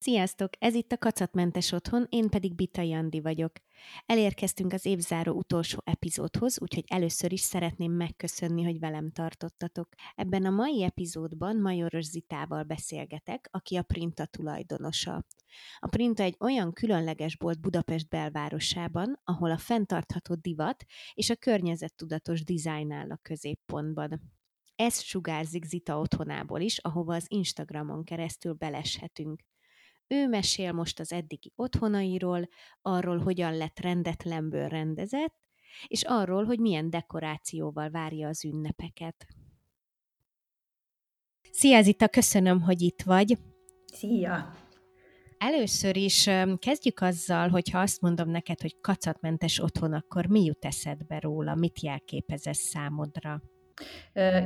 Sziasztok! Ez itt a Kacatmentes Otthon, én pedig Bita Jandi vagyok. Elérkeztünk az évzáró utolsó epizódhoz, úgyhogy először is szeretném megköszönni, hogy velem tartottatok. Ebben a mai epizódban Majoros Zitával beszélgetek, aki a Printa tulajdonosa. A Printa egy olyan különleges bolt Budapest belvárosában, ahol a fenntartható divat és a környezettudatos dizájn áll a középpontban. Ez sugárzik Zita otthonából is, ahova az Instagramon keresztül beleshetünk. Ő mesél most az eddigi otthonairól, arról, hogyan lett rendetlenből rendezett, és arról, hogy milyen dekorációval várja az ünnepeket. Szia Zita, köszönöm, hogy itt vagy. Szia! Először is kezdjük azzal, hogy ha azt mondom neked, hogy kacatmentes otthon, akkor mi jut eszedbe róla, mit jelképez ez számodra?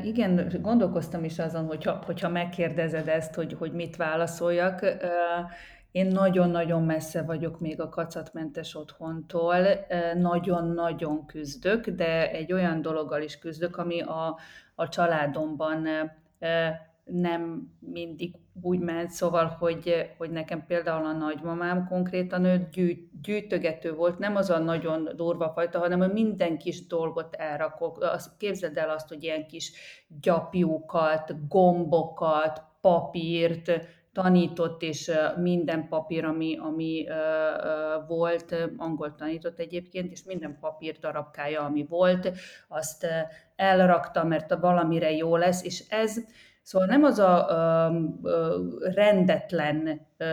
Igen, gondolkoztam is azon, hogyha, hogyha megkérdezed ezt, hogy, hogy mit válaszoljak. Én nagyon-nagyon messze vagyok még a kacatmentes otthontól, nagyon-nagyon küzdök, de egy olyan dologgal is küzdök, ami a, a családomban nem mindig úgy ment, szóval, hogy, hogy nekem például a nagymamám konkrétan ő gyűjt, gyűjtögető volt, nem az a nagyon durva fajta, hanem hogy minden kis dolgot elrakok. Azt, képzeld el azt, hogy ilyen kis gyapjukat, gombokat, papírt, tanított, és minden papír, ami, ami volt, angol tanított egyébként, és minden papír darabkája, ami volt, azt elrakta, mert valamire jó lesz, és ez Szóval nem az a ö, ö, rendetlen ö,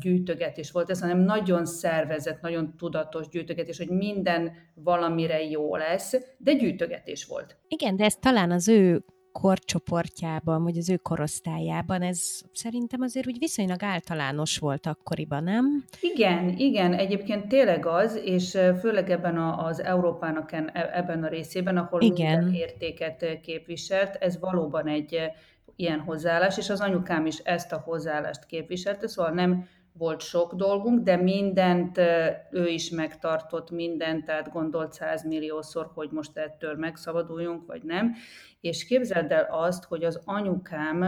gyűjtögetés volt ez, hanem nagyon szervezett, nagyon tudatos gyűjtögetés, hogy minden valamire jó lesz, de gyűjtögetés volt. Igen, de ez talán az ő korcsoportjában, vagy az ő korosztályában, ez szerintem azért úgy viszonylag általános volt akkoriban, nem? Igen, igen, egyébként tényleg az, és főleg ebben a, az Európának e, ebben a részében, ahol igen. minden értéket képviselt, ez valóban egy ilyen hozzáállás, és az anyukám is ezt a hozzáállást képviselte, szóval nem volt sok dolgunk, de mindent ő is megtartott, mindent, tehát gondolt százmilliószor, hogy most ettől megszabaduljunk, vagy nem. És képzeld el azt, hogy az anyukám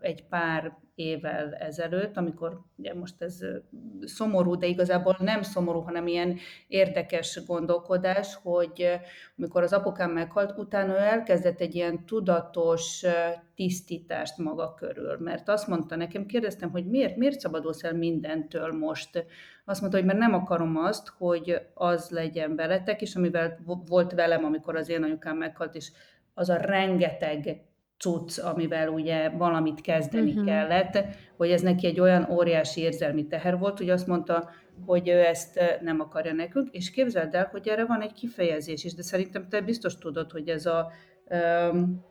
egy pár évvel ezelőtt, amikor ugye most ez szomorú, de igazából nem szomorú, hanem ilyen érdekes gondolkodás, hogy amikor az apukám meghalt, utána ő elkezdett egy ilyen tudatos tisztítást maga körül, mert azt mondta nekem, kérdeztem, hogy miért, miért szabadulsz el mindentől most? Azt mondta, hogy mert nem akarom azt, hogy az legyen veletek, és amivel volt velem, amikor az én anyukám meghalt, és az a rengeteg cucc, amivel ugye valamit kezdeni uh-huh. kellett, hogy ez neki egy olyan óriási érzelmi teher volt, hogy azt mondta, hogy ő ezt nem akarja nekünk, és képzeld el, hogy erre van egy kifejezés is, de szerintem te biztos tudod, hogy ez a um,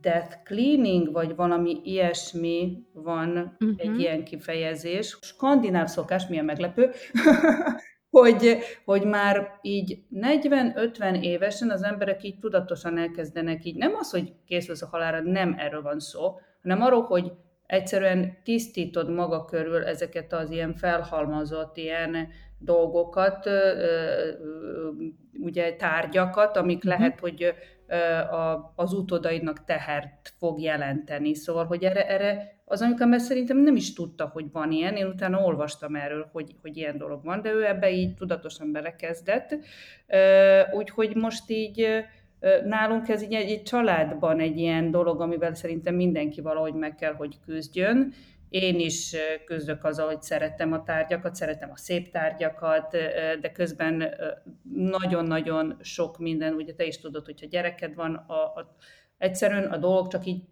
death cleaning, vagy valami ilyesmi van uh-huh. egy ilyen kifejezés. Skandináv szokás, milyen meglepő, hogy, hogy már így 40-50 évesen az emberek így tudatosan elkezdenek így, nem az, hogy készülsz a halára, nem erről van szó, hanem arról, hogy egyszerűen tisztítod maga körül ezeket az ilyen felhalmazott ilyen dolgokat, ugye tárgyakat, amik uh-huh. lehet, hogy az utódaidnak tehert fog jelenteni. Szóval, hogy erre, erre az anyukám ezt szerintem nem is tudta, hogy van ilyen. Én utána olvastam erről, hogy, hogy ilyen dolog van, de ő ebbe így tudatosan belekezdett. Úgyhogy most így nálunk ez így egy, egy családban egy ilyen dolog, amivel szerintem mindenki valahogy meg kell, hogy küzdjön. Én is küzdök azzal, hogy szeretem a tárgyakat, szeretem a szép tárgyakat, de közben nagyon-nagyon sok minden, ugye te is tudod, hogyha gyereked van, a, a, egyszerűen a dolgok csak így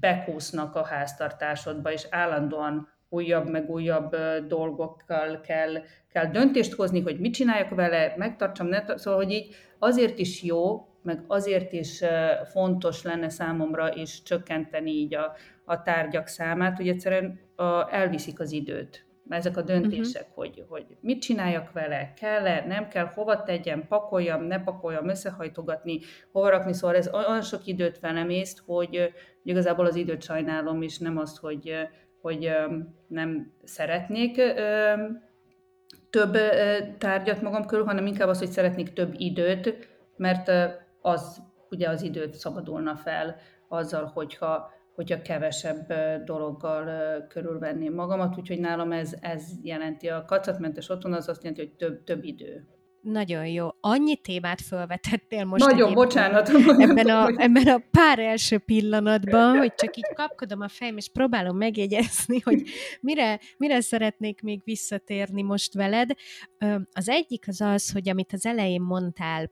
bekúsznak a háztartásodba, és állandóan újabb meg újabb dolgokkal kell, kell döntést hozni, hogy mit csináljak vele, megtartsam, ne, szóval, hogy így azért is jó, meg azért is fontos lenne számomra is csökkenteni így a, a tárgyak számát, hogy egyszerűen a, elviszik az időt. Ezek a döntések, uh-huh. hogy, hogy mit csináljak vele, kell-e, nem kell, hova tegyem, pakoljam, ne pakoljam, összehajtogatni, hova rakni, szóval ez olyan sok időt velem észt, hogy, hogy igazából az időt sajnálom, és nem azt, hogy, hogy nem szeretnék több tárgyat magam körül, hanem inkább az, hogy szeretnék több időt, mert az ugye az időt szabadulna fel azzal, hogyha hogyha kevesebb dologgal körülvenném magamat, úgyhogy nálam ez, ez jelenti a kacatmentes otthon, az azt jelenti, hogy több, több idő. Nagyon jó. Annyi témát felvetettél most. Nagyon, bocsánat. Ebben a, ebben a pár első pillanatban, hogy csak így kapkodom a fejem, és próbálom megjegyezni, hogy mire, mire szeretnék még visszatérni most veled. Az egyik az az, hogy amit az elején mondtál,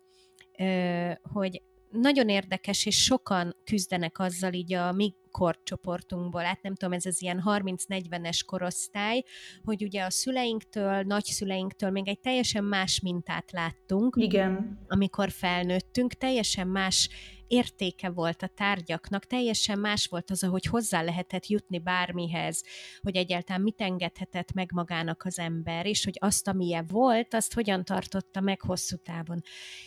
hogy nagyon érdekes, és sokan küzdenek azzal így a mi korcsoportunkból, hát nem tudom, ez az ilyen 30-40-es korosztály, hogy ugye a szüleinktől, nagyszüleinktől még egy teljesen más mintát láttunk. Igen. Amikor felnőttünk, teljesen más értéke volt a tárgyaknak, teljesen más volt az, ahogy hozzá lehetett jutni bármihez, hogy egyáltalán mit engedhetett meg magának az ember, és hogy azt, amilyen volt, azt hogyan tartotta meg hosszú távon.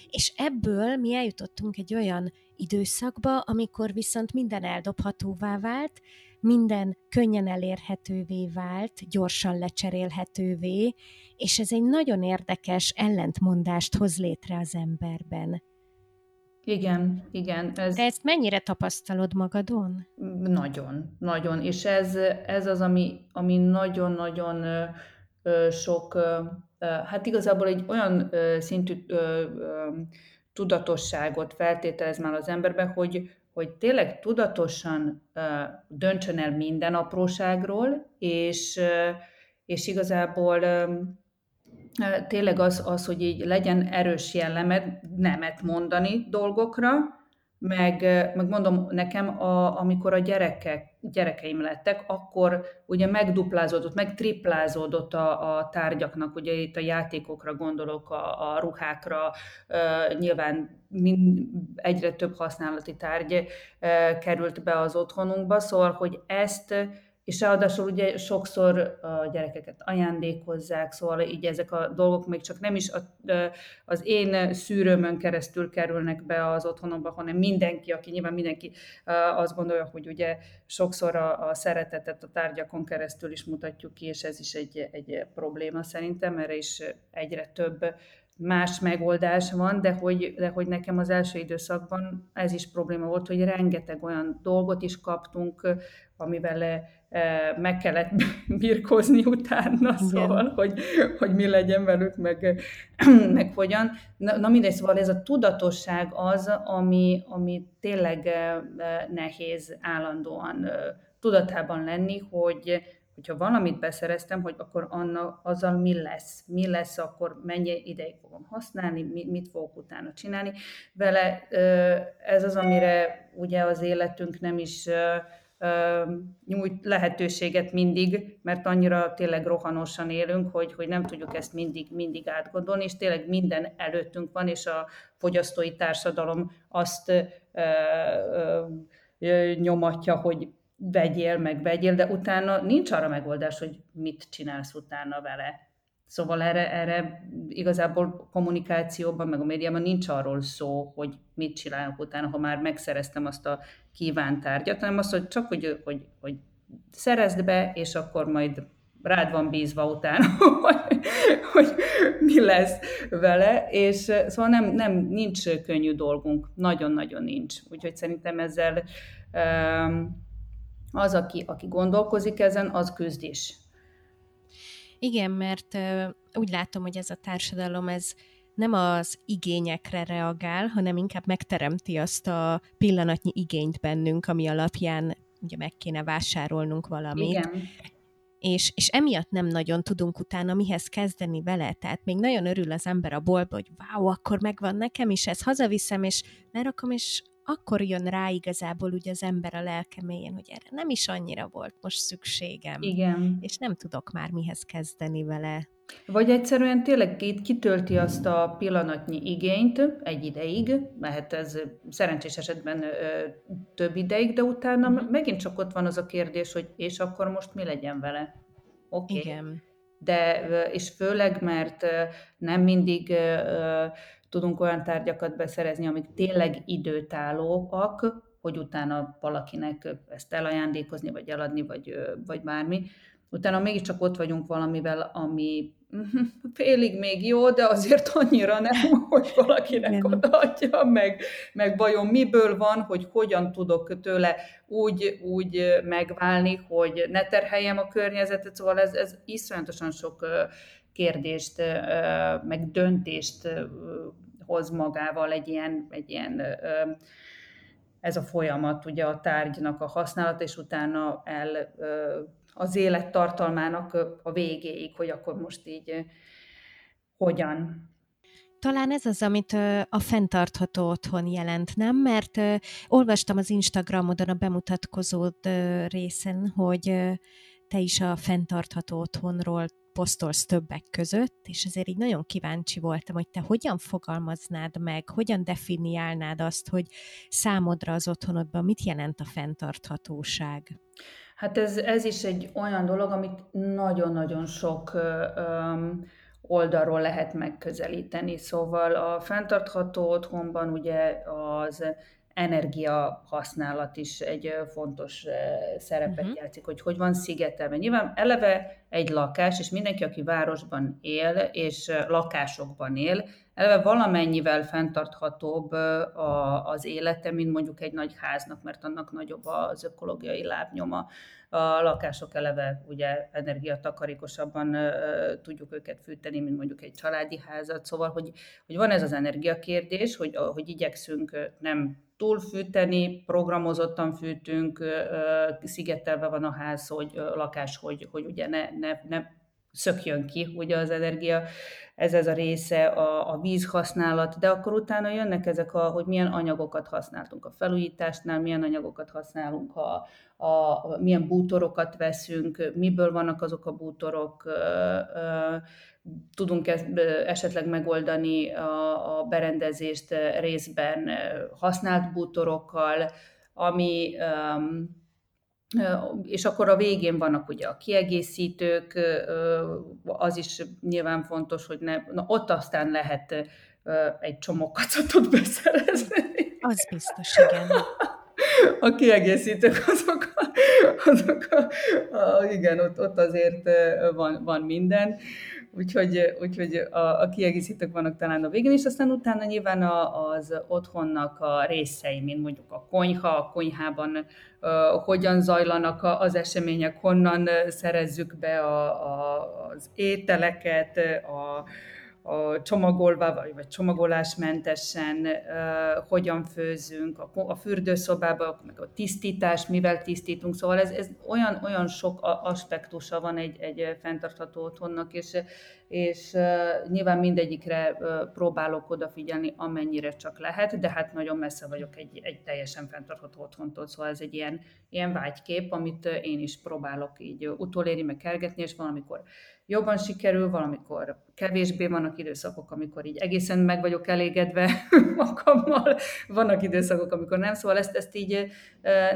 És ebből mi eljutottunk egy olyan időszakba, amikor viszont minden eldobhatóvá vált, minden könnyen elérhetővé vált, gyorsan lecserélhetővé, és ez egy nagyon érdekes ellentmondást hoz létre az emberben. Igen, igen. Ez... De ezt mennyire tapasztalod magadon? Nagyon, nagyon. És ez, ez az, ami, ami nagyon-nagyon sok, hát igazából egy olyan szintű tudatosságot feltételez már az emberbe, hogy, hogy tényleg tudatosan döntsön el minden apróságról, és, és igazából tényleg az, az, hogy így legyen erős jellemed nemet mondani dolgokra, meg, meg mondom nekem, a, amikor a gyerekek, gyerekeim lettek, akkor ugye megduplázódott, meg triplázódott a, a tárgyaknak, ugye itt a játékokra gondolok, a, a ruhákra, uh, nyilván mind, egyre több használati tárgy uh, került be az otthonunkba, szóval, hogy ezt és ráadásul ugye sokszor a gyerekeket ajándékozzák, szóval így ezek a dolgok még csak nem is az én szűrőmön keresztül kerülnek be az otthonomba, hanem mindenki, aki nyilván mindenki azt gondolja, hogy ugye sokszor a, a szeretetet a tárgyakon keresztül is mutatjuk ki, és ez is egy, egy probléma szerintem, erre is egyre több más megoldás van, de hogy, de hogy nekem az első időszakban ez is probléma volt, hogy rengeteg olyan dolgot is kaptunk, amivel meg kellett birkózni utána, Igen. szóval, hogy, hogy mi legyen velük, meg, meg hogyan. Na, na mindegy, szóval ez a tudatosság az, ami, ami tényleg nehéz állandóan tudatában lenni, hogy hogyha valamit beszereztem, hogy akkor anna, azzal mi lesz, mi lesz, akkor mennyi ideig fogom használni, mit fogok utána csinálni. Vele ez az, amire ugye az életünk nem is nyújt lehetőséget mindig, mert annyira tényleg rohanosan élünk, hogy, hogy nem tudjuk ezt mindig, mindig átgondolni, és tényleg minden előttünk van, és a fogyasztói társadalom azt ö, ö, nyomatja, hogy vegyél, meg vegyél, de utána nincs arra megoldás, hogy mit csinálsz utána vele. Szóval erre, erre igazából kommunikációban, meg a médiában nincs arról szó, hogy mit csinálok utána, ha már megszereztem azt a kívánt tárgyat, hanem azt, hogy csak, hogy, hogy, hogy szerezd be, és akkor majd rád van bízva utána, hogy, hogy mi lesz vele, és szóval nem, nem, nincs könnyű dolgunk, nagyon-nagyon nincs. Úgyhogy szerintem ezzel az, aki, aki gondolkozik ezen, az küzd is. Igen, mert úgy látom, hogy ez a társadalom, ez nem az igényekre reagál, hanem inkább megteremti azt a pillanatnyi igényt bennünk, ami alapján ugye meg kéne vásárolnunk valamit. Igen. És, és emiatt nem nagyon tudunk utána mihez kezdeni vele. Tehát még nagyon örül az ember a boltba, hogy wow, akkor megvan nekem is, ez hazaviszem, és lerakom, és akkor jön rá igazából ugye az ember a lelke mélyén, hogy erre nem is annyira volt most szükségem. Igen. És nem tudok már mihez kezdeni vele. Vagy egyszerűen tényleg kitölti azt a pillanatnyi igényt egy ideig, lehet ez szerencsés esetben ö, több ideig, de utána uh-huh. megint csak ott van az a kérdés, hogy és akkor most mi legyen vele? Oké. Okay. Igen. De, és főleg, mert nem mindig tudunk olyan tárgyakat beszerezni, amik tényleg időtállóak, hogy utána valakinek ezt elajándékozni, vagy eladni, vagy, vagy bármi. utána mégiscsak ott vagyunk valamivel, ami félig még jó, de azért annyira nem, hogy valakinek odaadja, meg, meg vajon miből van, hogy hogyan tudok tőle úgy, úgy megválni, hogy ne terheljem a környezetet, szóval ez, ez iszonyatosan sok kérdést, meg döntést hoz magával egy ilyen, egy ilyen ez a folyamat, ugye a tárgynak a használat, és utána el az élettartalmának a végéig, hogy akkor most így hogyan. Talán ez az, amit a fenntartható otthon jelent, nem? Mert olvastam az Instagramodon a bemutatkozód részen, hogy te is a fenntartható otthonról posztolsz többek között, és ezért így nagyon kíváncsi voltam, hogy te hogyan fogalmaznád meg, hogyan definiálnád azt, hogy számodra az otthonodban mit jelent a fenntarthatóság? Hát ez, ez is egy olyan dolog, amit nagyon-nagyon sok um, oldalról lehet megközelíteni. Szóval a fenntartható otthonban ugye az energia használat is egy fontos szerepet uh-huh. játszik, hogy hogy van szigetelve. Nyilván eleve egy lakás, és mindenki, aki városban él, és lakásokban él, eleve valamennyivel fenntarthatóbb az élete, mint mondjuk egy nagy háznak, mert annak nagyobb az ökológiai lábnyoma. A lakások eleve ugye energiatakarékosabban tudjuk őket fűteni, mint mondjuk egy családi házat, szóval, hogy, hogy van ez az energiakérdés, hogy, hogy igyekszünk nem túlfűteni, programozottan fűtünk, szigetelve van a ház, hogy lakás, hogy, hogy ugye ne, ne, ne szökjön ki ugye az energia, ez ez a része, a, a vízhasználat, de akkor utána jönnek ezek, a, hogy milyen anyagokat használtunk a felújításnál, milyen anyagokat használunk, a, a, a milyen bútorokat veszünk, miből vannak azok a bútorok, tudunk esetleg megoldani a, a berendezést részben használt bútorokkal, ami és akkor a végén vannak ugye a kiegészítők, az is nyilván fontos, hogy ne, na ott aztán lehet egy csomó kacatot beszerezni. Az biztos, igen. A kiegészítők azok, azok a, a, igen, ott, ott azért van, van minden. Úgyhogy, úgyhogy a, a kiegészítők vannak talán a végén, és aztán utána nyilván a, az otthonnak a részei, mint mondjuk a konyha, a konyhában uh, hogyan zajlanak az események, honnan szerezzük be a, a, az ételeket, a, a csomagolva, vagy, vagy csomagolásmentesen uh, hogyan főzünk, a, a fürdőszobában, meg a tisztítás, mivel tisztítunk, szóval ez, ez olyan, olyan sok aspektusa van egy, egy fenntartható otthonnak, és, és uh, nyilván mindegyikre uh, próbálok odafigyelni, amennyire csak lehet, de hát nagyon messze vagyok egy, egy teljesen fenntartható otthontól, szóval ez egy ilyen, ilyen vágykép, amit én is próbálok így utolérni, meg kergetni, és valamikor jobban sikerül, valamikor kevésbé vannak időszakok, amikor így egészen meg vagyok elégedve magammal, vannak időszakok, amikor nem, szóval ezt, ezt így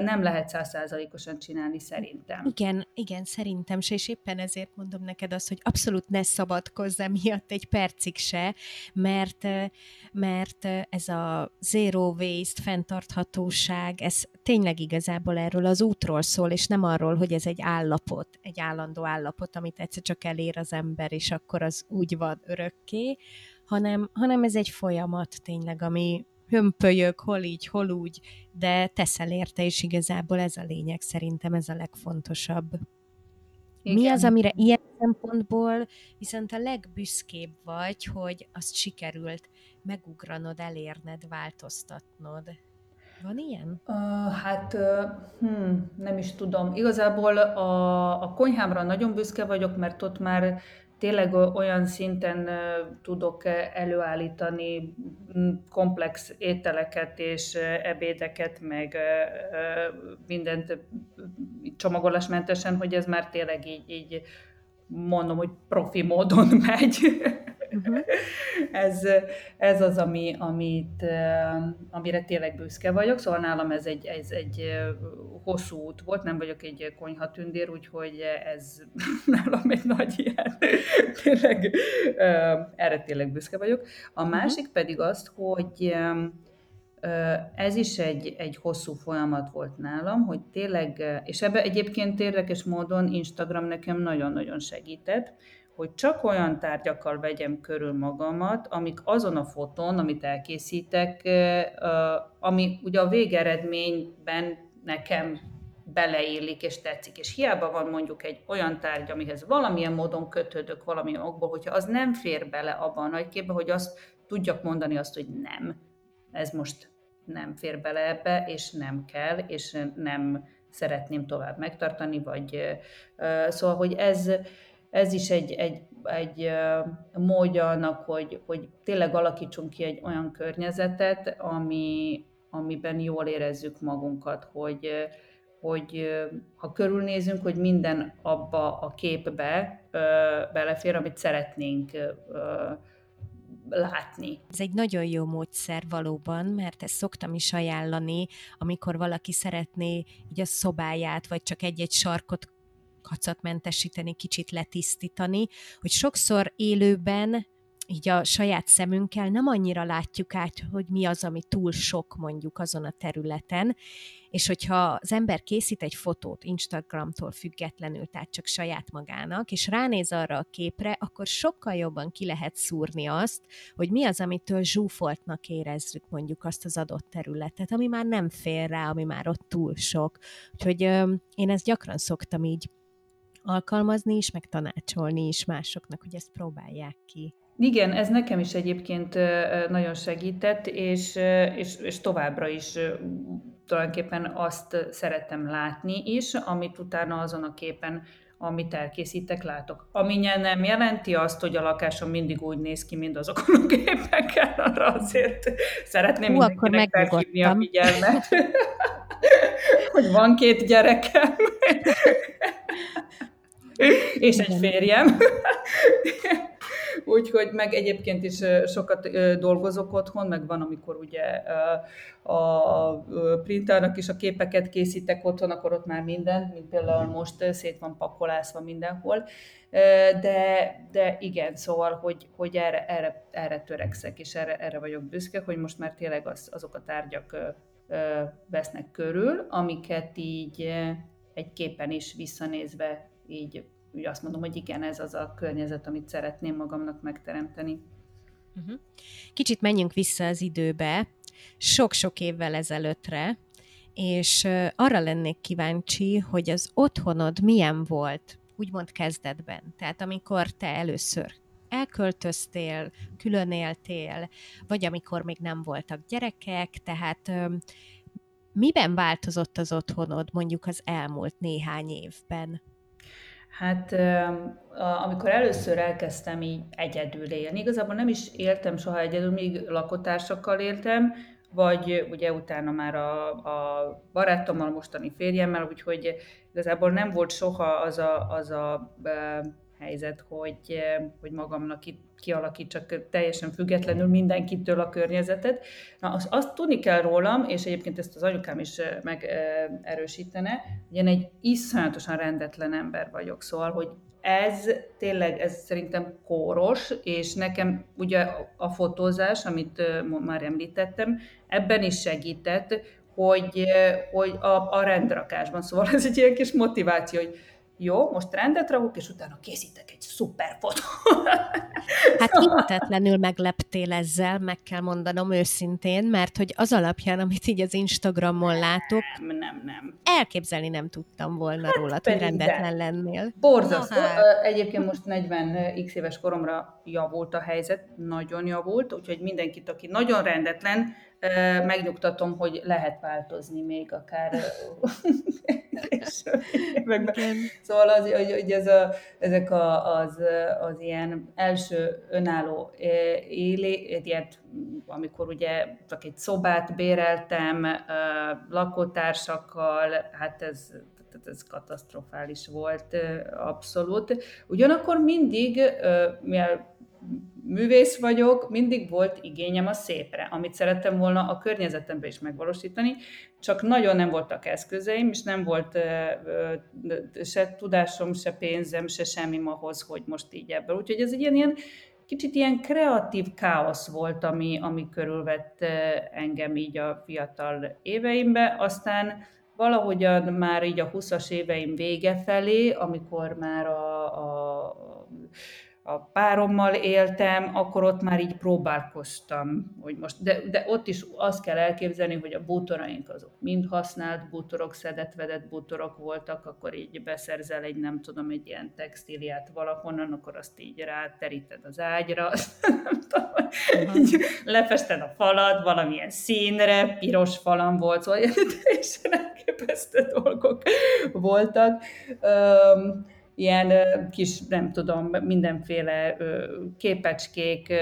nem lehet százszázalékosan csinálni szerintem. Igen, igen, szerintem se, és éppen ezért mondom neked azt, hogy abszolút ne szabadkozz miatt egy percig se, mert, mert ez a zero waste, fenntarthatóság, ez tényleg igazából erről az útról szól, és nem arról, hogy ez egy állapot, egy állandó állapot, amit egyszer csak elér az ember, és akkor az úgy van örökké, hanem, hanem ez egy folyamat tényleg, ami hömpölyög, hol így, hol úgy, de teszel érte, és igazából ez a lényeg, szerintem ez a legfontosabb. Igen. Mi az, amire ilyen szempontból viszont a legbüszkébb vagy, hogy azt sikerült megugranod, elérned, változtatnod? Van ilyen? Uh, hát, uh, hm, nem is tudom. Igazából a, a konyhámra nagyon büszke vagyok, mert ott már tényleg olyan szinten tudok előállítani komplex ételeket és ebédeket, meg mindent csomagolásmentesen, hogy ez már tényleg így, így mondom, hogy profi módon megy. Uh-huh. ez, ez az, ami, amit, amire tényleg büszke vagyok, szóval nálam ez egy, ez egy hosszú út volt, nem vagyok egy konyhatündér, úgyhogy ez nálam egy nagy ilyen, tényleg erre tényleg büszke vagyok. A uh-huh. másik uh-huh. pedig azt, hogy ez is egy, egy hosszú folyamat volt nálam, hogy tényleg, és ebbe egyébként érdekes módon Instagram nekem nagyon-nagyon segített, hogy csak olyan tárgyakkal vegyem körül magamat, amik azon a fotón, amit elkészítek, ami ugye a végeredményben nekem beleillik és tetszik. És hiába van mondjuk egy olyan tárgy, amihez valamilyen módon kötődök valamilyen okból, hogyha az nem fér bele abban a nagy képbe, hogy azt tudjak mondani azt, hogy nem, ez most nem fér bele ebbe, és nem kell, és nem szeretném tovább megtartani, vagy szóval, hogy ez, ez is egy, egy, egy módja annak, hogy, hogy tényleg alakítsunk ki egy olyan környezetet, ami, amiben jól érezzük magunkat, hogy, hogy ha körülnézünk, hogy minden abba a képbe belefér, amit szeretnénk látni. Ez egy nagyon jó módszer valóban, mert ezt szoktam is ajánlani, amikor valaki szeretné így a szobáját, vagy csak egy-egy sarkot kacatmentesíteni, kicsit letisztítani, hogy sokszor élőben így a saját szemünkkel nem annyira látjuk át, hogy mi az, ami túl sok mondjuk azon a területen, és hogyha az ember készít egy fotót Instagramtól függetlenül, tehát csak saját magának, és ránéz arra a képre, akkor sokkal jobban ki lehet szúrni azt, hogy mi az, amitől zsúfoltnak érezzük mondjuk azt az adott területet, ami már nem fér rá, ami már ott túl sok. Úgyhogy ö, én ezt gyakran szoktam így alkalmazni is, meg tanácsolni is másoknak, hogy ezt próbálják ki. Igen, ez nekem is egyébként nagyon segített, és, és, és továbbra is tulajdonképpen azt szeretem látni is, amit utána azon a képen, amit elkészítek, látok. Ami nem jelenti azt, hogy a lakásom mindig úgy néz ki, mint azokon a képeken, arra azért szeretném Hú, mindenkinek felhívni a figyelmet, hogy van két gyerekem, és egy férjem. Úgyhogy meg egyébként is sokat dolgozok otthon, meg van, amikor ugye a printernak is a képeket készítek otthon, akkor ott már minden, mint például most szét van pakolászva mindenhol. De, de igen, szóval, hogy, hogy erre, erre, erre törekszek, és erre, erre vagyok büszke, hogy most már tényleg az, azok a tárgyak vesznek körül, amiket így egy képen is visszanézve így úgy azt mondom, hogy igen, ez az a környezet, amit szeretném magamnak megteremteni. Uh-huh. Kicsit menjünk vissza az időbe, sok-sok évvel ezelőttre, és arra lennék kíváncsi, hogy az otthonod milyen volt, úgymond kezdetben. Tehát amikor te először elköltöztél, külön éltél, vagy amikor még nem voltak gyerekek, tehát miben változott az otthonod mondjuk az elmúlt néhány évben? Hát amikor először elkezdtem így egyedül élni, igazából nem is éltem soha egyedül, még lakotársakkal éltem, vagy ugye utána már a, a barátommal, mostani férjemmel, úgyhogy igazából nem volt soha az a, az a helyzet, hogy, hogy magamnak itt kialakítsak teljesen függetlenül mindenkitől a környezetet. Na, azt, azt tudni kell rólam, és egyébként ezt az anyukám is megerősítene, hogy én egy iszonyatosan rendetlen ember vagyok, szóval, hogy ez tényleg, ez szerintem kóros, és nekem ugye a fotózás, amit már említettem, ebben is segített, hogy, hogy a, a rendrakásban. Szóval ez egy ilyen kis motiváció, hogy jó, most rendet rakok, és utána készítek egy szuper fotót. Hát hihetetlenül megleptél ezzel, meg kell mondanom őszintén, mert hogy az alapján, amit így az Instagramon látok, nem, nem, nem. elképzelni nem tudtam volna hát rólad, hogy rendetlen de. lennél. Borzasztó. Hát. Egyébként most 40 x éves koromra javult a helyzet, nagyon javult, úgyhogy mindenkit, aki nagyon rendetlen, megnyugtatom, hogy lehet változni még akár Szóval az, hogy, hogy ez a, ezek a, az, az ilyen első önálló élé, ilyet, amikor ugye csak egy szobát béreltem lakótársakkal, hát ez ez katasztrofális volt abszolút. Ugyanakkor mindig, mivel művész vagyok, mindig volt igényem a szépre, amit szerettem volna a környezetemben is megvalósítani, csak nagyon nem voltak eszközeim, és nem volt se tudásom, se pénzem, se semmi ahhoz, hogy most így ebből. Úgyhogy ez egy ilyen, ilyen kicsit ilyen kreatív káosz volt, ami, ami körülvett engem így a fiatal éveimbe. Aztán valahogyan már így a 20-as éveim vége felé, amikor már a, a a párommal éltem, akkor ott már így próbálkoztam, hogy most, de, de ott is azt kell elképzelni, hogy a bútoraink azok mind használt bútorok, szedett-vedett bútorok voltak, akkor így beszerzel egy, nem tudom, egy ilyen textíliát valahonnan, akkor azt így ráteríted az ágyra, nem tudom, így lefested a falat valamilyen színre, piros falam volt, szóval teljesen elképesztő dolgok voltak. Um, ilyen kis, nem tudom, mindenféle képecskék,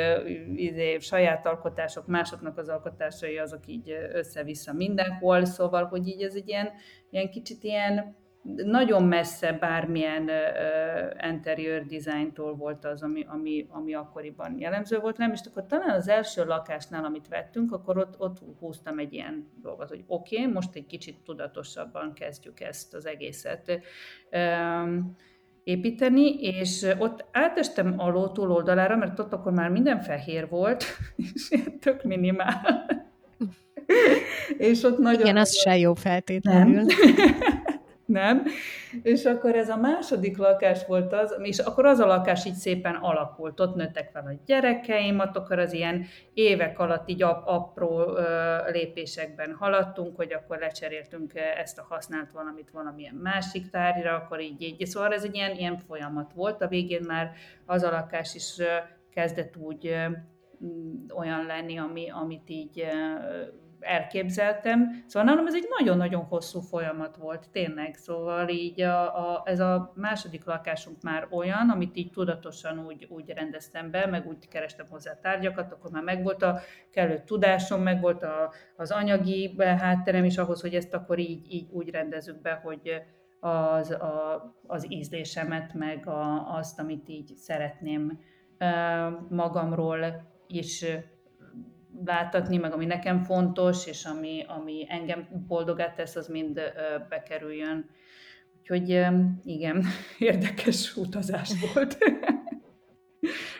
izé, saját alkotások, másoknak az alkotásai, azok így össze-vissza mindenhol, szóval, hogy így ez egy ilyen, ilyen kicsit ilyen nagyon messze bármilyen uh, interior designtól volt az, ami, ami, ami akkoriban jellemző volt nem, és akkor talán az első lakásnál, amit vettünk, akkor ott, ott húztam egy ilyen dolgot, hogy oké, okay, most egy kicsit tudatosabban kezdjük ezt az egészet. Um, építeni, és ott átestem a ló túloldalára, mert ott akkor már minden fehér volt, és ilyen tök minimál. és ott nagyon... Igen, az se jó feltétlenül. Nem. És akkor ez a második lakás volt az, és akkor az a lakás így szépen alakult. Ott nőttek fel a gyerekeim, ott akkor az ilyen évek alatt így apró lépésekben haladtunk, hogy akkor lecseréltünk ezt a használt valamit valamilyen másik tárgyra, akkor így, így. Szóval ez egy ilyen, ilyen folyamat volt. A végén már az a lakás is kezdett úgy olyan lenni, ami, amit így elképzeltem. Szóval nálam ez egy nagyon-nagyon hosszú folyamat volt, tényleg. Szóval így a, a, ez a második lakásunk már olyan, amit így tudatosan úgy, úgy rendeztem be, meg úgy kerestem hozzá tárgyakat, akkor már megvolt a kellő tudásom, megvolt a, az anyagi hátterem is ahhoz, hogy ezt akkor így, így úgy rendezzük be, hogy az, a, az ízlésemet, meg a, azt, amit így szeretném magamról is láttatni, meg ami nekem fontos, és ami, ami engem boldogát tesz, az mind bekerüljön. Úgyhogy igen, érdekes utazás volt.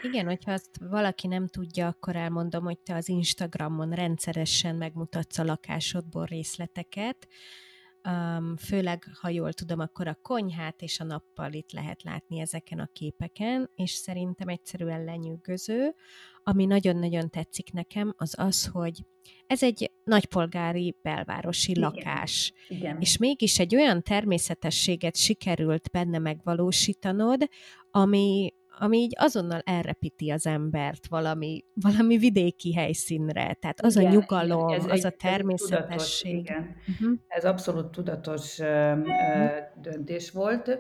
Igen, hogyha azt valaki nem tudja, akkor elmondom, hogy te az Instagramon rendszeresen megmutatsz a lakásodból részleteket, Um, főleg, ha jól tudom, akkor a konyhát és a nappalit lehet látni ezeken a képeken, és szerintem egyszerűen lenyűgöző. Ami nagyon-nagyon tetszik nekem, az az, hogy ez egy nagypolgári belvárosi Igen. lakás. Igen. És mégis egy olyan természetességet sikerült benne megvalósítanod, ami ami így azonnal elrepíti az embert valami, valami vidéki helyszínre. Tehát az igen, a nyugalom, igen, ez az egy, a természetesség. Ez, tudatos, igen. Uh-huh. ez abszolút tudatos uh, döntés volt.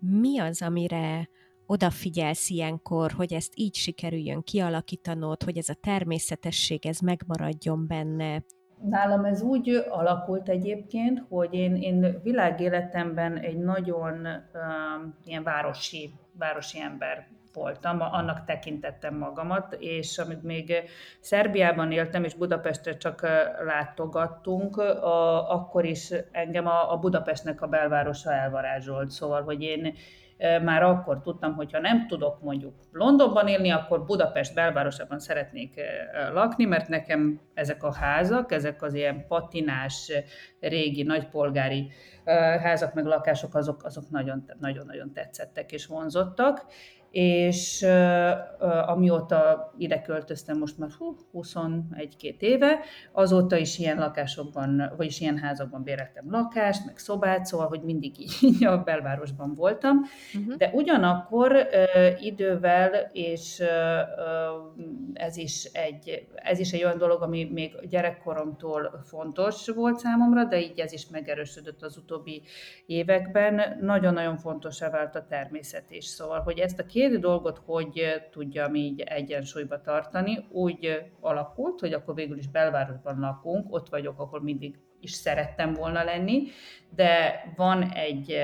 Mi az, amire odafigyelsz ilyenkor, hogy ezt így sikerüljön kialakítanod, hogy ez a természetesség, ez megmaradjon benne? Nálam ez úgy alakult egyébként, hogy én, én világéletemben egy nagyon um, ilyen városi városi ember voltam, annak tekintettem magamat, és amíg még Szerbiában éltem, és Budapestre csak látogattunk, a, akkor is engem a, a Budapestnek a belvárosa elvarázsolt, szóval, hogy én már akkor tudtam, hogy ha nem tudok mondjuk Londonban élni, akkor Budapest belvárosában szeretnék lakni, mert nekem ezek a házak, ezek az ilyen patinás, régi, nagypolgári házak meg lakások, azok, azok nagyon, nagyon-nagyon tetszettek és vonzottak, és amióta ide költöztem most már hú, 21-2 éve, azóta is ilyen lakásokban, vagyis ilyen házakban béreltem lakást, meg szobát, szóval, hogy mindig így a belvárosban voltam, uh-huh. de ugyanakkor idővel, és ez, is egy, ez is egy olyan dolog, ami még gyerekkoromtól fontos volt számomra, de így ez is megerősödött az utóbbi években, nagyon-nagyon fontosá vált a természet is, szóval, hogy ezt a két két dolgot hogy tudjam így egyensúlyba tartani. Úgy alakult, hogy akkor végül is belvárosban lakunk, ott vagyok, akkor mindig is szerettem volna lenni, de van egy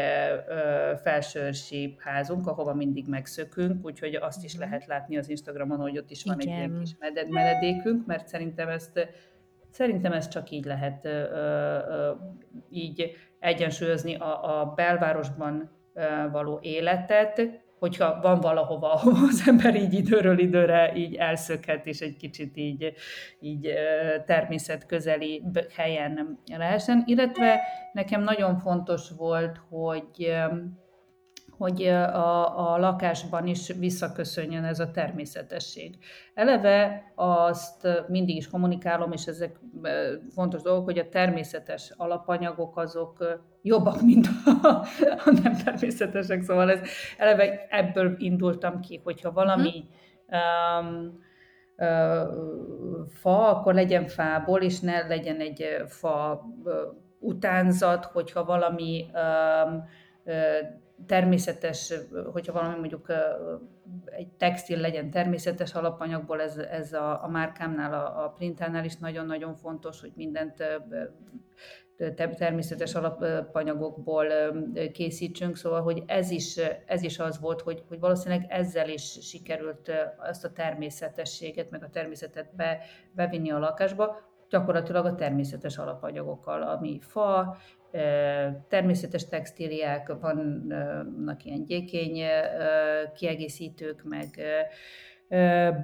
felsőrsi házunk, ahova mindig megszökünk, úgyhogy azt is mhm. lehet látni az Instagramon, hogy ott is van Igen. egy ilyen kis menedékünk, mert szerintem ezt Szerintem ezt csak így lehet ö, ö, így egyensúlyozni a, a belvárosban való életet, hogyha van valahova, ahova az ember így időről időre így elszökhet, és egy kicsit így, így természetközeli helyen lehessen. Illetve nekem nagyon fontos volt, hogy hogy a, a lakásban is visszaköszönjön ez a természetesség. Eleve azt mindig is kommunikálom, és ezek fontos dolgok, hogy a természetes alapanyagok azok jobbak, mint a, a nem természetesek. Szóval ez, eleve ebből indultam ki, hogyha valami um, uh, fa, akkor legyen fából, és ne legyen egy fa uh, utánzat, hogyha valami um, uh, természetes, hogyha valami mondjuk egy textil legyen természetes alapanyagból, ez, ez a, a márkámnál, a, a printánál is nagyon-nagyon fontos, hogy mindent természetes alapanyagokból készítsünk, szóval, hogy ez is, ez is az volt, hogy, hogy valószínűleg ezzel is sikerült ezt a természetességet, meg a természetet be, bevinni a lakásba, gyakorlatilag a természetes alapanyagokkal, ami fa, természetes textíliák, vannak ilyen gyékény kiegészítők, meg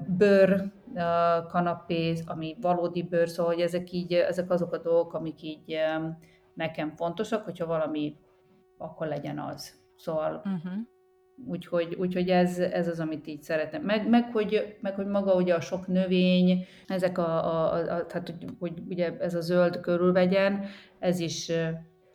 bőr kanapé, ami valódi bőr, szóval hogy ezek, így, ezek azok a dolgok, amik így nekem fontosak, hogyha valami, akkor legyen az. Szóval uh-huh. Úgyhogy, úgyhogy ez, ez az, amit így szeretem. Meg, meg, hogy, meg hogy maga ugye a sok növény, ezek a, a, a tehát hogy, hogy ugye ez a zöld körülvegyen, ez is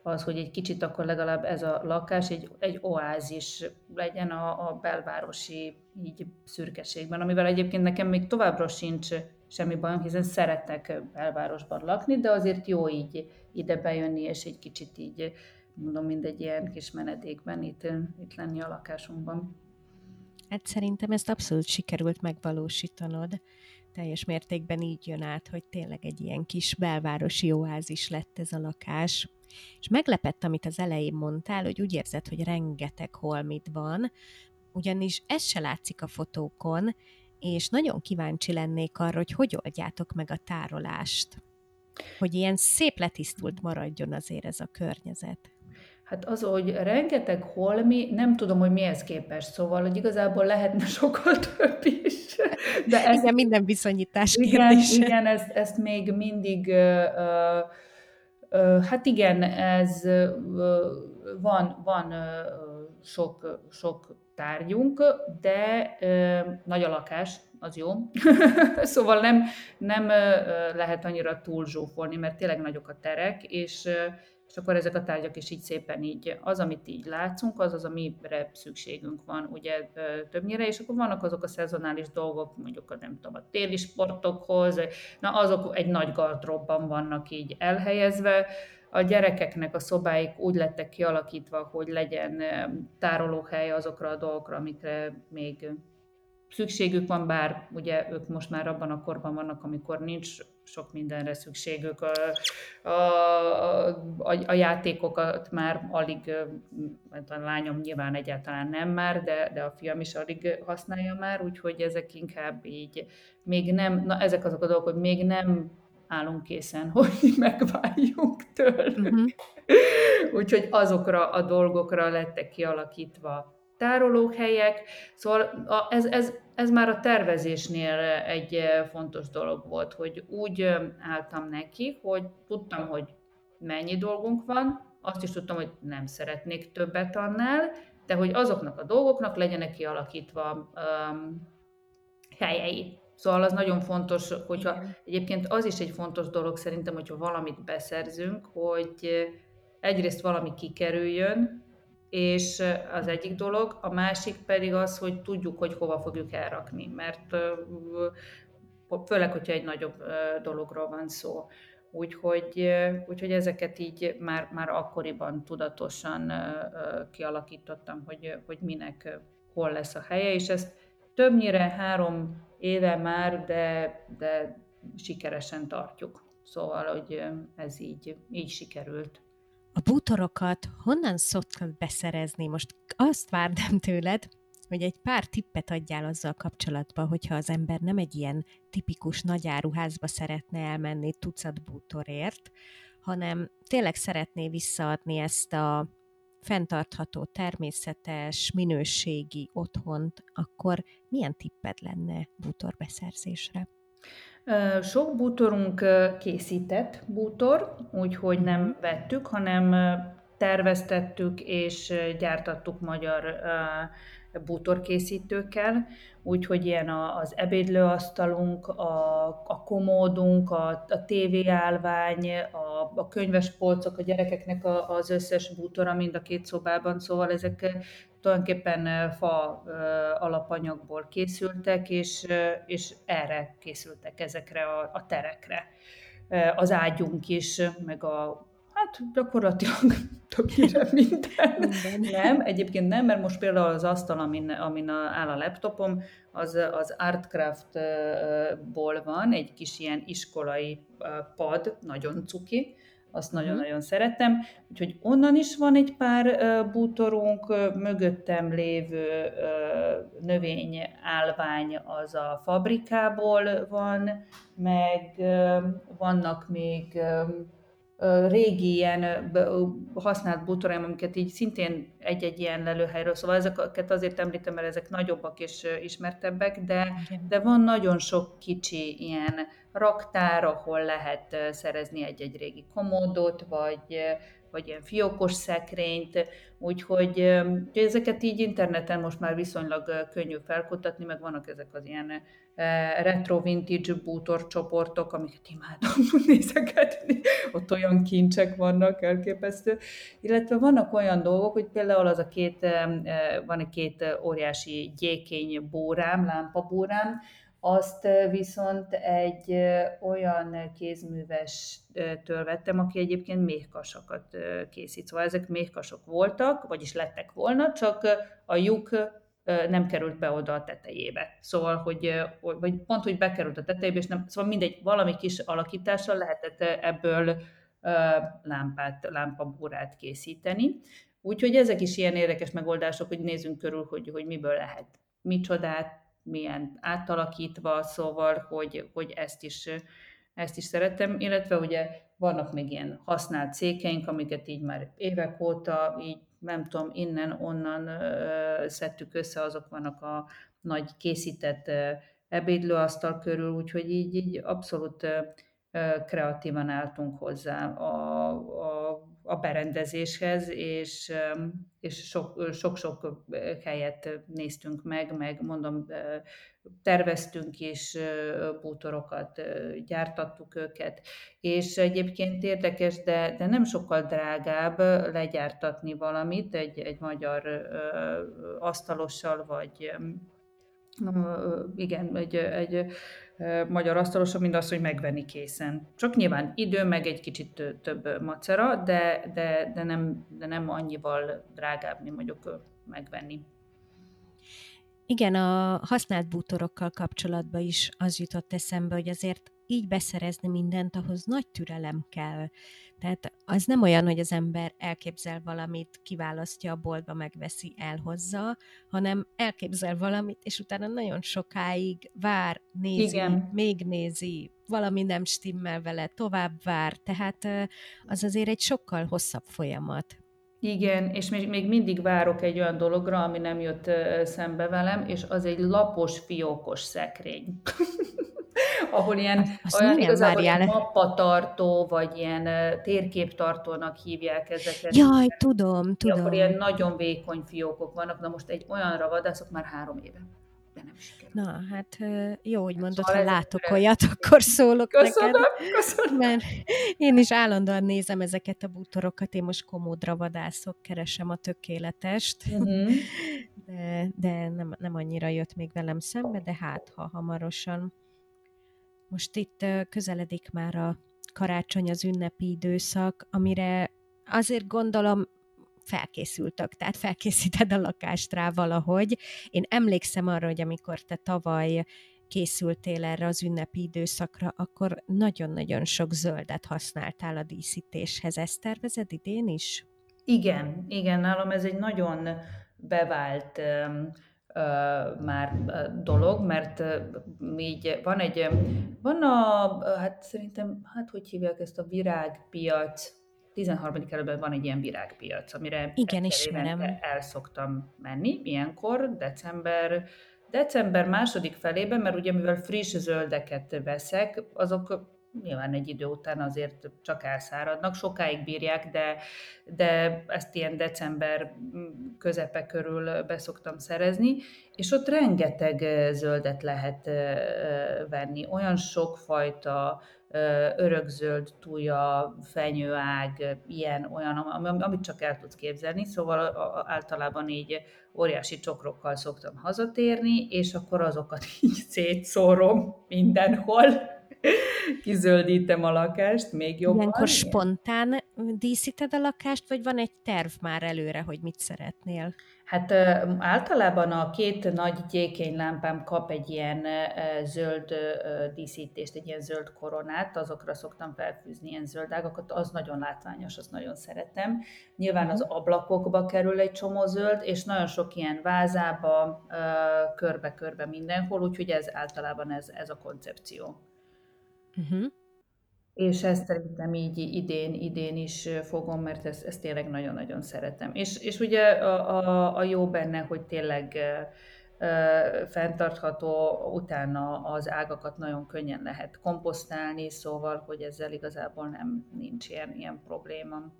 az, hogy egy kicsit akkor legalább ez a lakás egy, egy oázis legyen a, a belvárosi így szürkeségben, amivel egyébként nekem még továbbra sincs semmi bajom, hiszen szeretek belvárosban lakni, de azért jó így ide bejönni, és egy kicsit így, mondom, mindegy ilyen kis menedékben itt, itt lenni a lakásunkban. Hát szerintem ezt abszolút sikerült megvalósítanod. Teljes mértékben így jön át, hogy tényleg egy ilyen kis belvárosi oázis lett ez a lakás és meglepett, amit az elején mondtál, hogy úgy érzed, hogy rengeteg holmit van, ugyanis ez se látszik a fotókon, és nagyon kíváncsi lennék arra, hogy hogy oldjátok meg a tárolást. Hogy ilyen szép letisztult maradjon azért ez a környezet. Hát az, hogy rengeteg holmi, nem tudom, hogy mihez képes, szóval, hogy igazából lehetne sokkal több is. De ez, igen, minden viszonyítás igen, kérdése. Igen, ezt, ezt még mindig uh, uh, Hát igen, ez van, van sok, sok tárgyunk, de nagy a lakás, az jó. szóval nem, nem lehet annyira túl zsúfolni, mert tényleg nagyok a terek, és és akkor ezek a tárgyak is így szépen így, az, amit így látszunk, az az, amire szükségünk van, ugye többnyire, és akkor vannak azok a szezonális dolgok, mondjuk a nem tudom, a téli sportokhoz, na azok egy nagy gardróbban vannak így elhelyezve, a gyerekeknek a szobáik úgy lettek kialakítva, hogy legyen tárolóhely azokra a dolgokra, amikre még szükségük van, bár ugye ők most már abban a korban vannak, amikor nincs sok mindenre szükségük. A, a, a, a játékokat már alig, a lányom nyilván egyáltalán nem már, de, de a fiam is alig használja már, úgyhogy ezek inkább így még nem, na ezek azok a dolgok, hogy még nem állunk készen, hogy megváljunk tőlük. Uh-huh. úgyhogy azokra a dolgokra lettek kialakítva tárolóhelyek, szóval a, ez, ez, ez már a tervezésnél egy eh, fontos dolog volt, hogy úgy eh, álltam neki, hogy tudtam, hogy mennyi dolgunk van, azt is tudtam, hogy nem szeretnék többet annál, de hogy azoknak a dolgoknak legyenek kialakítva um, helyei. Szóval az nagyon fontos, hogyha Igen. egyébként az is egy fontos dolog szerintem, hogyha valamit beszerzünk, hogy eh, egyrészt valami kikerüljön, és az egyik dolog, a másik pedig az, hogy tudjuk, hogy hova fogjuk elrakni, mert főleg, hogyha egy nagyobb dologról van szó. Úgyhogy, úgyhogy ezeket így már, már akkoriban tudatosan kialakítottam, hogy, hogy minek hol lesz a helye, és ezt többnyire három éve már, de, de sikeresen tartjuk. Szóval, hogy ez így, így sikerült. A bútorokat honnan szoktad beszerezni? Most azt várnám tőled, hogy egy pár tippet adjál azzal kapcsolatban, hogyha az ember nem egy ilyen tipikus nagyáruházba szeretne elmenni tucat bútorért, hanem tényleg szeretné visszaadni ezt a fenntartható, természetes, minőségi otthont, akkor milyen tipped lenne bútorbeszerzésre? Sok bútorunk készített bútor, úgyhogy nem vettük, hanem terveztettük és gyártattuk magyar bútorkészítőkkel, úgyhogy ilyen az ebédlőasztalunk, a, a komódunk, a, a tévéállvány, a, a könyves polcok, a gyerekeknek az összes bútora mind a két szobában, szóval ezek tulajdonképpen fa alapanyagból készültek, és, és erre készültek ezekre a, a terekre. Az ágyunk is, meg a Hát gyakorlatilag többnyire minden. minden. Nem, egyébként nem, mert most például az asztal, amin, amin áll a laptopom, az, az Artcraft-ból van, egy kis ilyen iskolai pad, nagyon cuki, azt mhm. nagyon-nagyon uh-huh. szeretem. Úgyhogy onnan is van egy pár bútorunk, mögöttem lévő növény állvány az a fabrikából van, meg vannak még régi ilyen használt bútoraim, amiket így szintén egy-egy ilyen lelőhelyről, szóval ezeket azért említem, mert ezek nagyobbak és ismertebbek, de, de van nagyon sok kicsi ilyen raktár, ahol lehet szerezni egy-egy régi komódot, vagy, vagy ilyen fiókos szekrényt, úgyhogy ezeket így interneten most már viszonylag könnyű felkutatni, meg vannak ezek az ilyen retro vintage bútor csoportok, amiket imádom nézegetni, ott olyan kincsek vannak, elképesztő. Illetve vannak olyan dolgok, hogy például az a két, van egy két óriási gyékény bórám, lámpabórám, azt viszont egy olyan kézművestől vettem, aki egyébként méhkasakat készít. Szóval ezek méhkasok voltak, vagyis lettek volna, csak a lyuk nem került be oda a tetejébe. Szóval, hogy, vagy pont, hogy bekerült a tetejébe, és nem, szóval mindegy, valami kis alakítással lehetett ebből lámpát, lámpabúrát készíteni. Úgyhogy ezek is ilyen érdekes megoldások, hogy nézzünk körül, hogy, hogy miből lehet micsodát, milyen átalakítva, szóval, hogy, hogy ezt is ezt is szeretem, illetve ugye vannak még ilyen használt székeink, amiket így már évek óta, így nem tudom, innen-onnan szedtük össze, azok vannak a nagy készített ebédlőasztal körül, úgyhogy így, így abszolút kreatívan álltunk hozzá a, a a berendezéshez, és, és sok-sok helyet néztünk meg, meg mondom, terveztünk is bútorokat, gyártattuk őket, és egyébként érdekes, de, de nem sokkal drágább legyártatni valamit egy, egy magyar asztalossal, vagy igen, egy, egy magyar asztaloson, mint az, hogy megvenni készen. Csak nyilván idő, meg egy kicsit több macera, de, de, de, nem, de nem annyival drágább, mint mondjuk megvenni. Igen, a használt bútorokkal kapcsolatban is az jutott eszembe, hogy azért így beszerezni mindent, ahhoz nagy türelem kell. Tehát az nem olyan, hogy az ember elképzel valamit, kiválasztja a boltba, megveszi, elhozza, hanem elképzel valamit, és utána nagyon sokáig vár, nézi, Igen. még nézi, valami nem stimmel vele, tovább vár, tehát az azért egy sokkal hosszabb folyamat. Igen, és még, még mindig várok egy olyan dologra, ami nem jött szembe velem, és az egy lapos, fiókos szekrény. ahol ilyen Azt olyan igazából ilyen mappatartó, vagy ilyen térképtartónak hívják ezeket. Jaj, tudom, tudom. Akkor ilyen nagyon vékony fiókok vannak, na most egy olyanra vadászok már három éve. De nem Na, hát jó, hogy mondod, szóval ha látok re... olyat, akkor szólok köszönöm, neked. Köszönöm, Mert én is állandóan nézem ezeket a bútorokat, én most komódra vadászok, keresem a tökéletest, uh-huh. de, de nem, nem annyira jött még velem szembe, de hát, ha hamarosan. Most itt közeledik már a karácsony, az ünnepi időszak, amire azért gondolom felkészültök, tehát felkészíted a lakást rá valahogy. Én emlékszem arra, hogy amikor te tavaly készültél erre az ünnepi időszakra, akkor nagyon-nagyon sok zöldet használtál a díszítéshez. Ezt tervezed idén is? Igen, igen, nálam ez egy nagyon bevált már dolog, mert így van egy, van a, hát szerintem, hát hogy hívják ezt a virágpiac, 13. kerületben van egy ilyen virágpiac, amire Igen, ismerem. el szoktam menni, ilyenkor, december, december második felében, mert ugye mivel friss zöldeket veszek, azok nyilván egy idő után azért csak elszáradnak, sokáig bírják, de, de ezt ilyen december közepe körül beszoktam szerezni, és ott rengeteg zöldet lehet venni, olyan sokfajta örökzöld tuja, fenyőág, ilyen, olyan, amit csak el tudsz képzelni, szóval általában így óriási csokrokkal szoktam hazatérni, és akkor azokat így szétszórom mindenhol, kizöldítem a lakást még jobban. Ilyenkor spontán díszíted a lakást, vagy van egy terv már előre, hogy mit szeretnél? Hát általában a két nagy gyékénylámpám kap egy ilyen zöld díszítést, egy ilyen zöld koronát, azokra szoktam felfűzni ilyen zöld ágakat, az nagyon látványos, azt nagyon szeretem. Nyilván az mhm. ablakokba kerül egy csomó zöld, és nagyon sok ilyen vázába, körbe-körbe mindenhol, úgyhogy ez általában ez, ez a koncepció. Uh-huh. És ezt szerintem így idén, idén is fogom, mert ezt, ezt tényleg nagyon-nagyon szeretem. És, és ugye a, a, a jó benne, hogy tényleg fenntartható, utána az ágakat nagyon könnyen lehet komposztálni, szóval, hogy ezzel igazából nem nincs ilyen, ilyen probléma.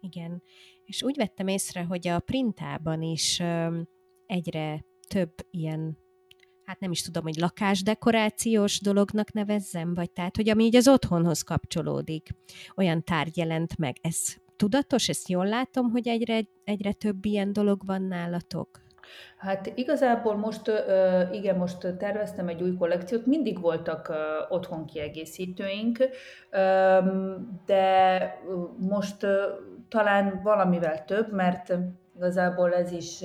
Igen, és úgy vettem észre, hogy a printában is egyre több ilyen hát nem is tudom, hogy lakásdekorációs dolognak nevezzem, vagy tehát, hogy ami így az otthonhoz kapcsolódik, olyan tárgy jelent meg. Ez tudatos, ezt jól látom, hogy egyre, egyre több ilyen dolog van nálatok? Hát igazából most, igen, most terveztem egy új kollekciót, mindig voltak otthon kiegészítőink, de most talán valamivel több, mert igazából ez is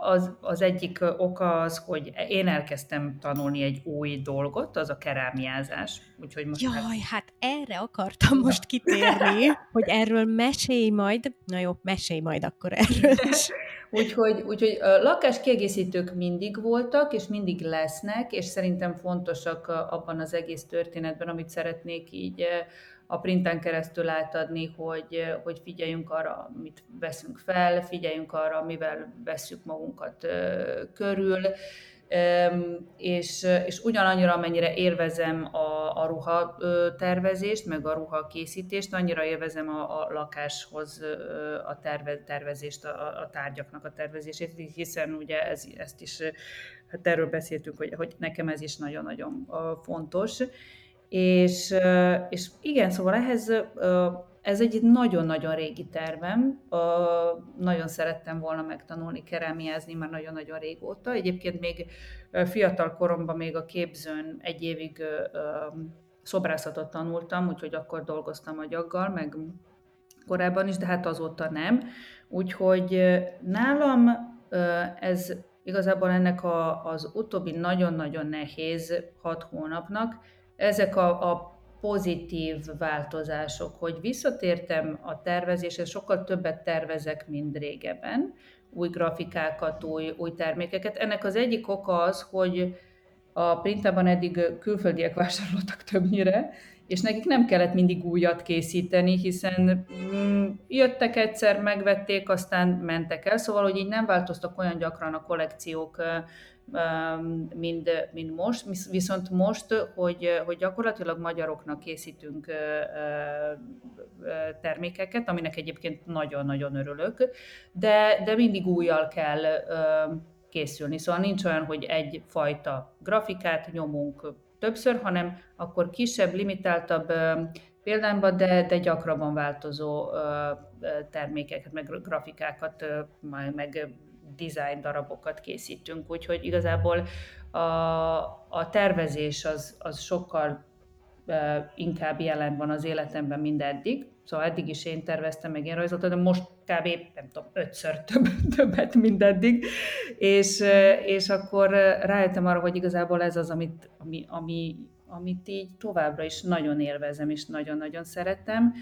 az, az egyik oka az, hogy én elkezdtem tanulni egy új dolgot, az a kerámiázás. Úgyhogy most Jaj, hát, hát erre akartam most kitérni, hogy erről mesélj majd. Na jó, mesélj majd akkor erről is. úgyhogy, úgyhogy lakáskiegészítők mindig voltak, és mindig lesznek, és szerintem fontosak abban az egész történetben, amit szeretnék így a printen keresztül átadni, hogy, hogy figyeljünk arra, mit veszünk fel, figyeljünk arra, mivel veszük magunkat körül, és, és ugyanannyira, amennyire élvezem a, a ruha tervezést, meg a ruha készítést, annyira élvezem a, a lakáshoz a terve, tervezést, a, a tárgyaknak a tervezését, hiszen ugye ez, ezt is, hát erről beszéltünk, hogy, hogy nekem ez is nagyon-nagyon fontos, és, és igen, szóval ehhez ez egy nagyon-nagyon régi tervem, nagyon szerettem volna megtanulni kerámiázni már nagyon-nagyon régóta. Egyébként még fiatal koromban még a képzőn egy évig szobrászatot tanultam, úgyhogy akkor dolgoztam a gyaggal, meg korábban is, de hát azóta nem. Úgyhogy nálam ez igazából ennek a, az utóbbi nagyon-nagyon nehéz hat hónapnak ezek a, a pozitív változások, hogy visszatértem a tervezéshez, sokkal többet tervezek, mint régebben, új grafikákat, új, új termékeket. Ennek az egyik oka az, hogy a printában eddig külföldiek vásároltak többnyire, és nekik nem kellett mindig újat készíteni, hiszen mm, jöttek egyszer, megvették, aztán mentek el, szóval, hogy így nem változtak olyan gyakran a kollekciók mind, mind most, viszont most, hogy, hogy gyakorlatilag magyaroknak készítünk termékeket, aminek egyébként nagyon-nagyon örülök, de, de mindig újjal kell készülni. Szóval nincs olyan, hogy egy fajta grafikát nyomunk többször, hanem akkor kisebb, limitáltabb példányban, de, de gyakrabban változó termékeket, meg grafikákat, meg design darabokat készítünk, úgyhogy igazából a, a tervezés az, az sokkal inkább jelen van az életemben, mint eddig. Szóval eddig is én terveztem, meg én rajzoltam, de most kb. nem tudom, ötször több, többet, mint eddig. És, és akkor rájöttem arra, hogy igazából ez az, amit, ami, ami, amit így továbbra is nagyon élvezem, és nagyon-nagyon szeretem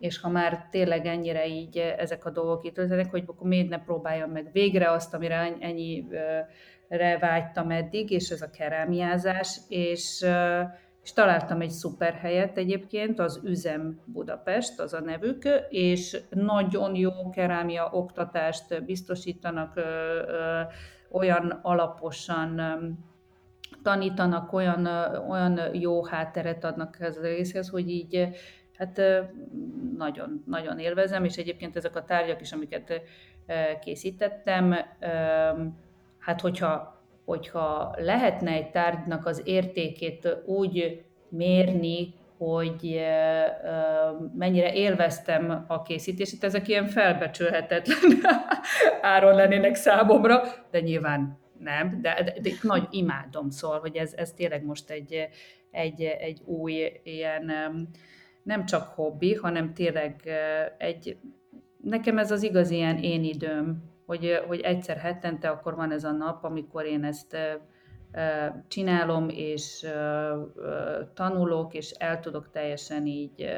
és ha már tényleg ennyire így eh, ezek a dolgok itt történnek, hogy akkor miért ne próbáljam meg végre azt, amire ennyire vágytam eddig, és ez a kerámiázás, és, eh, és találtam egy szuper helyet egyébként, az Üzem Budapest, az a nevük, és nagyon jó kerámia oktatást biztosítanak, olyan alaposan tanítanak, olyan, olyan jó hátteret adnak ez az részhez, hogy így hát nagyon, nagyon élvezem, és egyébként ezek a tárgyak is, amiket készítettem, hát hogyha, hogyha lehetne egy tárgynak az értékét úgy mérni, hogy mennyire élveztem a készítését, ezek ilyen felbecsülhetetlen áron lennének számomra, de nyilván nem, de, de, de nagy imádom, szól, hogy ez, ez tényleg most egy, egy, egy új ilyen nem csak hobbi, hanem tényleg egy, nekem ez az igaz ilyen én időm, hogy, hogy egyszer hetente akkor van ez a nap, amikor én ezt csinálom, és tanulok, és el tudok teljesen így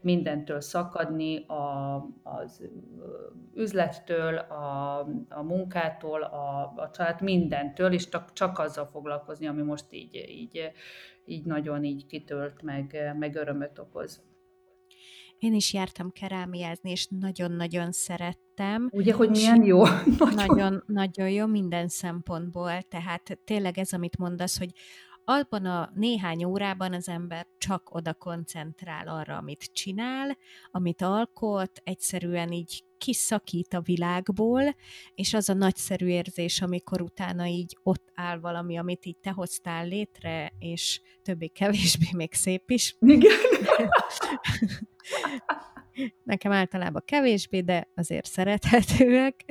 mindentől szakadni, a, az üzlettől, a, a munkától, a, a család, mindentől, és csak, csak azzal foglalkozni, ami most így, így, így nagyon így kitölt, meg, meg örömöt okoz. Én is jártam kerámiázni, és nagyon-nagyon szerettem. Ugye, hogy milyen jó? Nagyon, nagyon jó minden szempontból, tehát tényleg ez, amit mondasz, hogy abban a néhány órában az ember csak oda koncentrál arra, amit csinál, amit alkot, egyszerűen így kiszakít a világból, és az a nagyszerű érzés, amikor utána így ott áll valami, amit így te hoztál létre, és többé-kevésbé még szép is. Igen. Nekem általában kevésbé, de azért szerethetőek.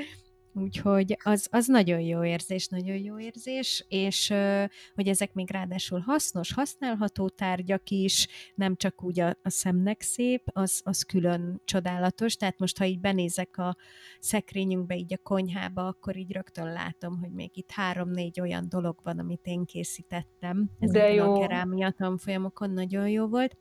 Úgyhogy az, az nagyon jó érzés, nagyon jó érzés, és hogy ezek még ráadásul hasznos, használható tárgyak is, nem csak úgy a, a szemnek szép, az, az külön csodálatos. Tehát most, ha így benézek a szekrényünkbe, így a konyhába, akkor így rögtön látom, hogy még itt három-négy olyan dolog van, amit én készítettem. Ezeken De jó. a kerámia tanfolyamokon nagyon jó volt.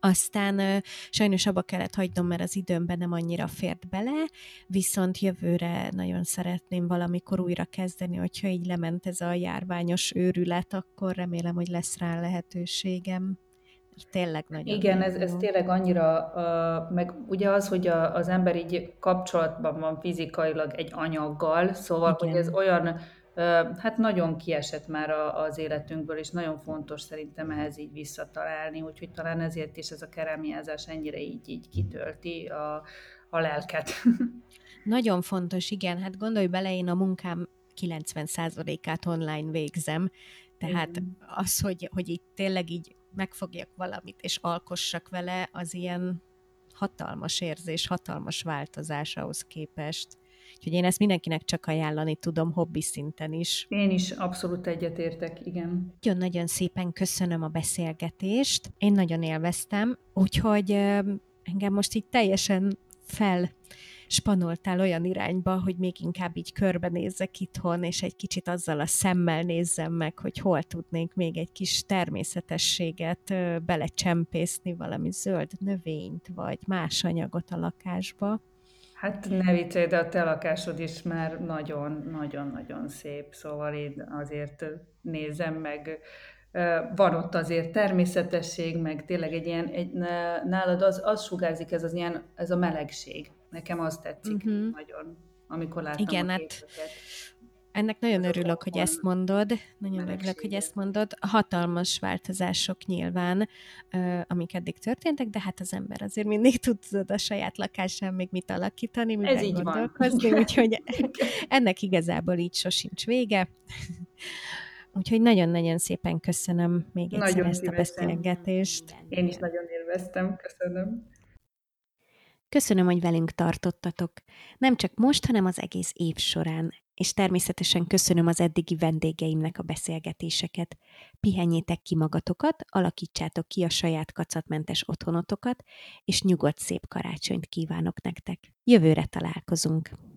Aztán sajnos abba kellett hagynom, mert az időmben nem annyira fért bele, viszont jövőre nagyon szeretném valamikor újra kezdeni, hogyha így lement ez a járványos őrület, akkor remélem, hogy lesz rá lehetőségem. Tényleg nagyon Igen, ez, ez tényleg annyira, uh, meg ugye az, hogy a, az ember így kapcsolatban van fizikailag egy anyaggal, szóval, Igen. hogy ez olyan hát nagyon kiesett már az életünkből, és nagyon fontos szerintem ehhez így visszatalálni, úgyhogy talán ezért is ez a kerámiázás ennyire így, így kitölti a, a lelket. Nagyon fontos, igen, hát gondolj bele, én a munkám 90%-át online végzem, tehát igen. az, hogy, hogy itt tényleg így megfogjak valamit, és alkossak vele, az ilyen hatalmas érzés, hatalmas változás ahhoz képest. Úgyhogy én ezt mindenkinek csak ajánlani tudom, hobbi szinten is. Én is abszolút egyetértek, igen. Nagyon-nagyon szépen köszönöm a beszélgetést. Én nagyon élveztem, úgyhogy engem most így teljesen fel spanoltál olyan irányba, hogy még inkább így körbenézzek itthon, és egy kicsit azzal a szemmel nézzem meg, hogy hol tudnénk még egy kis természetességet belecsempészni, valami zöld növényt, vagy más anyagot a lakásba. Hát ne viccelj, de a te lakásod is már nagyon-nagyon-nagyon szép, szóval én azért nézem meg, van ott azért természetesség, meg tényleg egy ilyen, egy, nálad az, az sugárzik ez az ilyen, ez a melegség. Nekem az tetszik uh-huh. nagyon, amikor látom Igen, a képeket. Hát ennek nagyon örülök, hogy ezt mondod. Nagyon örülök, hogy ezt mondod. Hatalmas változások nyilván, amik eddig történtek, de hát az ember azért mindig tud a saját lakásán még mit alakítani, miben Ez így gondolkozni, van. úgyhogy ennek igazából így sosincs vége. Úgyhogy nagyon-nagyon szépen köszönöm még egyszer nagyon ezt a beszélgetést. Én is nagyon élveztem, köszönöm. Köszönöm, hogy velünk tartottatok. Nem csak most, hanem az egész év során és természetesen köszönöm az eddigi vendégeimnek a beszélgetéseket. Pihenjétek ki magatokat, alakítsátok ki a saját kacatmentes otthonotokat, és nyugodt szép karácsonyt kívánok nektek. Jövőre találkozunk!